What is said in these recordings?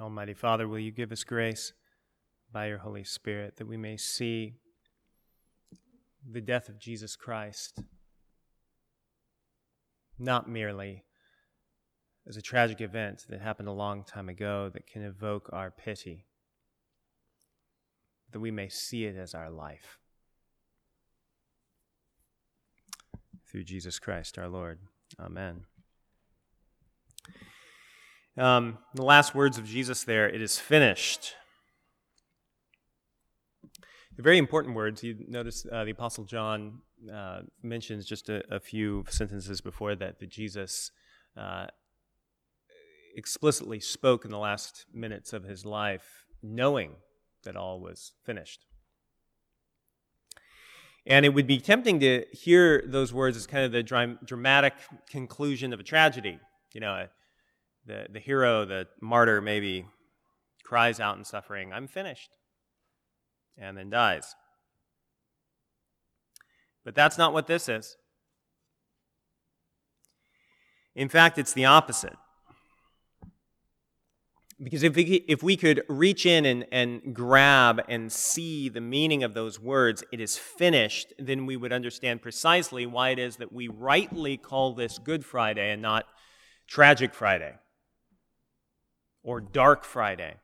Almighty Father, will you give us grace by your Holy Spirit that we may see the death of Jesus Christ not merely as a tragic event that happened a long time ago that can evoke our pity, that we may see it as our life. Through Jesus Christ our Lord. Amen. Um, the last words of Jesus there, it is finished. The very important words, you notice uh, the Apostle John uh, mentions just a, a, few sentences before that, that Jesus uh, explicitly spoke in the last minutes of his life, knowing that all was finished. And it would be tempting to hear those words as kind of the dramatic conclusion of a tragedy. You know, the, the hero, the martyr, maybe cries out in suffering, I'm finished, and then dies. But that's not what this is. In fact, it's the opposite. Because if we, if we could reach in and, and grab and see the meaning of those words, it is finished, then we would understand precisely why it is that we rightly call this Good Friday and not Tragic Friday or Dark Friday.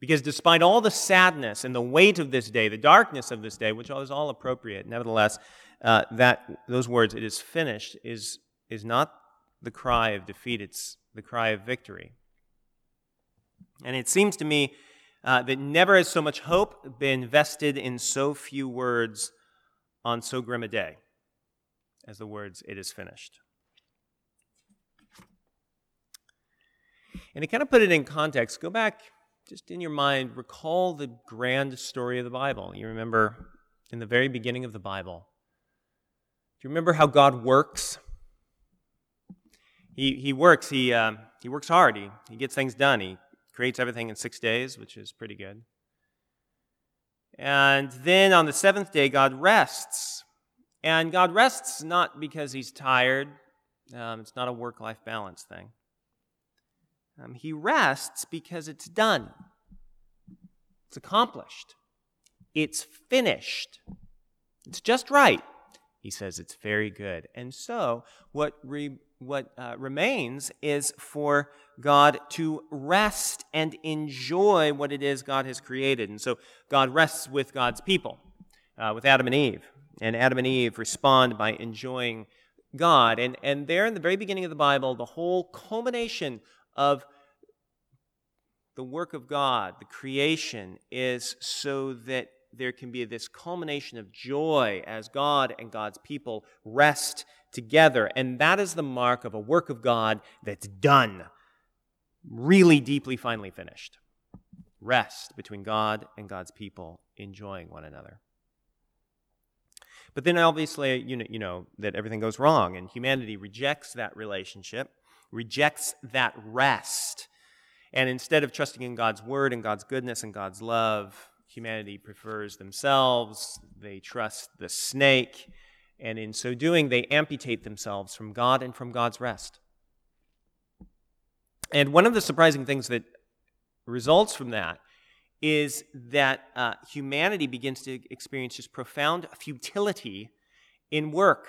Because despite all the sadness and the weight of this day, the darkness of this day, which is all appropriate, nevertheless, uh, that those words, "it is finished," is is not the cry of defeat; it's the cry of victory. And it seems to me uh, that never has so much hope been vested in so few words on so grim a day as the words, "It is finished." And to kind of put it in context, go back just in your mind, recall the grand story of the Bible. You remember in the very beginning of the Bible. Do you remember how God works? He, he works, he, uh, he works hard, he, he gets things done. He creates everything in six days, which is pretty good. And then on the seventh day, God rests. And God rests not because he's tired, um, it's not a work life balance thing. Um, he rests because it's done, it's accomplished, it's finished, it's just right. He says it's very good. And so, what, re, what uh, remains is for God to rest and enjoy what it is God has created. And so, God rests with God's people, uh, with Adam and Eve. And Adam and Eve respond by enjoying God. And, and there in the very beginning of the Bible, the whole culmination of the work of God, the creation, is so that there can be this culmination of joy as God and God's people rest together. And that is the mark of a work of God that's done, really deeply, finally finished. Rest between God and God's people, enjoying one another. But then obviously, you know, you know that everything goes wrong, and humanity rejects that relationship, rejects that rest and instead of trusting in God's word and God's goodness and God's love, humanity prefers themselves. They trust the snake. And in so doing, they amputate themselves from God and from God's rest. And one of the surprising things that results from that is that uh, humanity begins to experience just profound futility in work.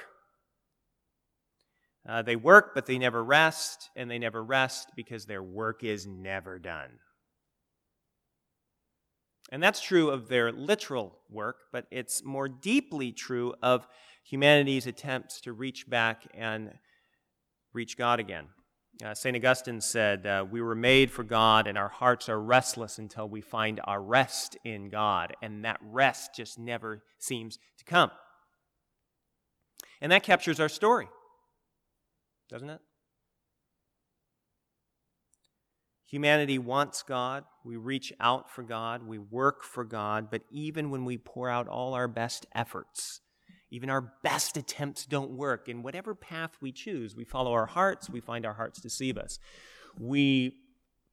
Uh, they work, but they never rest, and they never rest because their work is never done. And that's true of their literal work, but it's more deeply true of humanity's attempts to reach back and reach God again. Uh, St. Augustine said, uh, We were made for God, and our hearts are restless until we find our rest in God. And that rest just never seems to come. And that captures our story doesn't it? Humanity wants God. We reach out for God. We work for God. But even when we pour out all our best efforts, even our best attempts don't work. In whatever path we choose, we follow our hearts, we find our hearts deceive us. We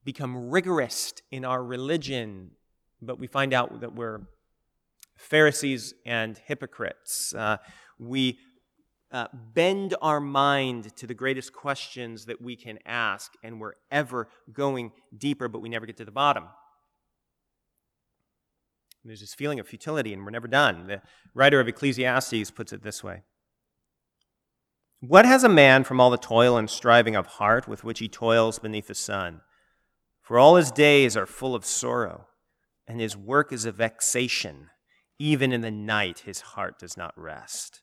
become rigorous in our religion, but we find out that we're Pharisees and hypocrites. Uh, we uh, bend our mind to the greatest questions that we can ask, and we're ever going deeper, but we never get to the bottom. And there's this feeling of futility, and we're never done. The writer of Ecclesiastes puts it this way What has a man from all the toil and striving of heart with which he toils beneath the sun? For all his days are full of sorrow, and his work is a vexation. Even in the night, his heart does not rest.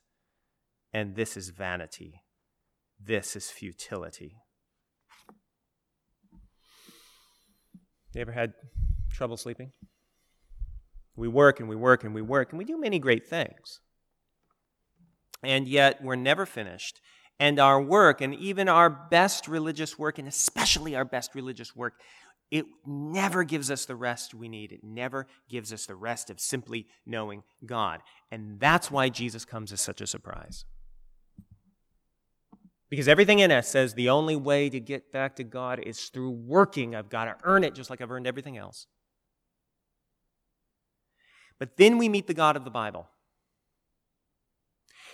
And this is vanity. This is futility. You ever had trouble sleeping? We work and we work and we work, and we do many great things. And yet, we're never finished. And our work, and even our best religious work, and especially our best religious work, it never gives us the rest we need. It never gives us the rest of simply knowing God. And that's why Jesus comes as such a surprise. Because everything in us says the only way to get back to God is through working. I've got to earn it just like I've earned everything else. But then we meet the God of the Bible.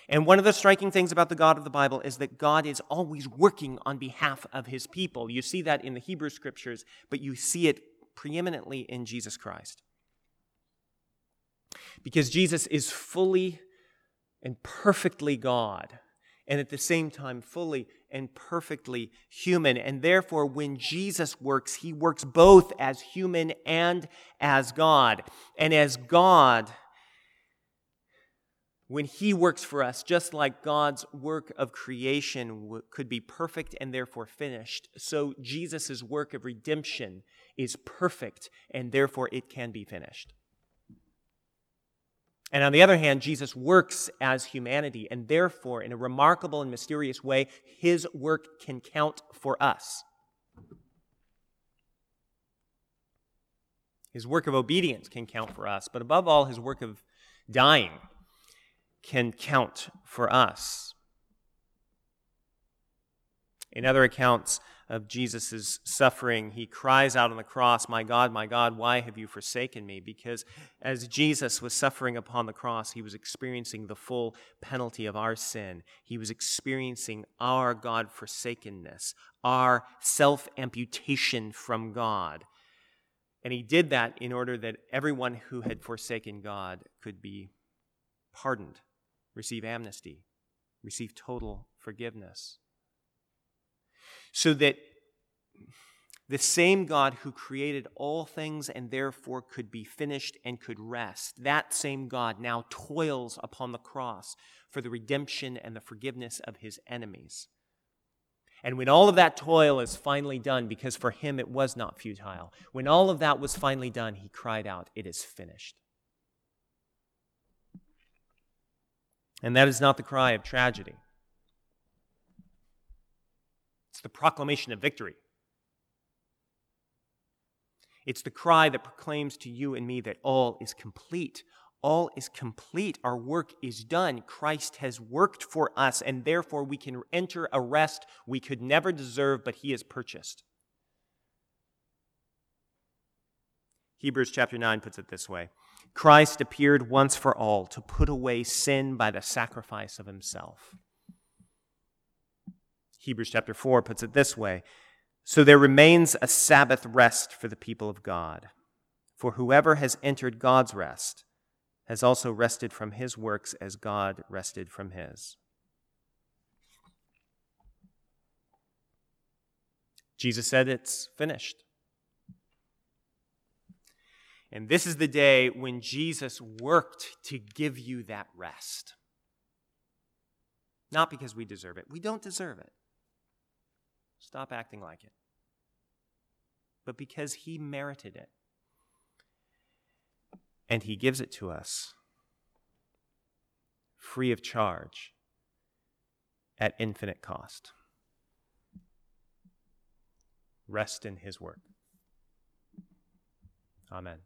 And one of the striking things about the God of the Bible is that God is always working on behalf of his people. You see that in the Hebrew scriptures, but you see it preeminently in Jesus Christ. Because Jesus is fully and perfectly God and at the same time fully and perfectly human. And therefore, when Jesus works, he works both as human and as God. And as God, when he works for us, just like God's work of creation could be perfect and therefore finished, so Jesus' work of redemption is perfect and therefore it can be finished. And on the other hand, Jesus works as humanity, and therefore, in a remarkable and mysterious way, his work can count for us. His work of obedience can count for us, but above all, his work of dying can count for us. In other accounts, of Jesus' suffering, he cries out on the cross, My God, my God, why have you forsaken me? Because as Jesus was suffering upon the cross, he was experiencing the full penalty of our sin. He was experiencing our God forsakenness, our self amputation from God. And he did that in order that everyone who had forsaken God could be pardoned, receive amnesty, receive total forgiveness so that the same God who created all things and therefore could be finished and could rest, that same God now toils upon the cross for the redemption and the forgiveness of his enemies. And when all of that toil is finally done, because for him it was not futile, when all of that was finally done, he cried out, It is finished. And that is not the cry of tragedy the proclamation of victory. It's the cry that proclaims to you and me that all is complete. All is complete. Our work is done. Christ has worked for us, and therefore we can enter a rest we could never deserve, but He has purchased. Hebrews chapter 9 puts it this way Christ appeared once for all to put away sin by the sacrifice of Himself. Hebrews chapter 4 puts it this way So there remains a Sabbath rest for the people of God. For whoever has entered God's rest has also rested from his works as God rested from his. Jesus said, It's finished. And this is the day when Jesus worked to give you that rest. Not because we deserve it, we don't deserve it. Stop acting like it. But because He merited it. And He gives it to us free of charge at infinite cost. Rest in His work. Amen.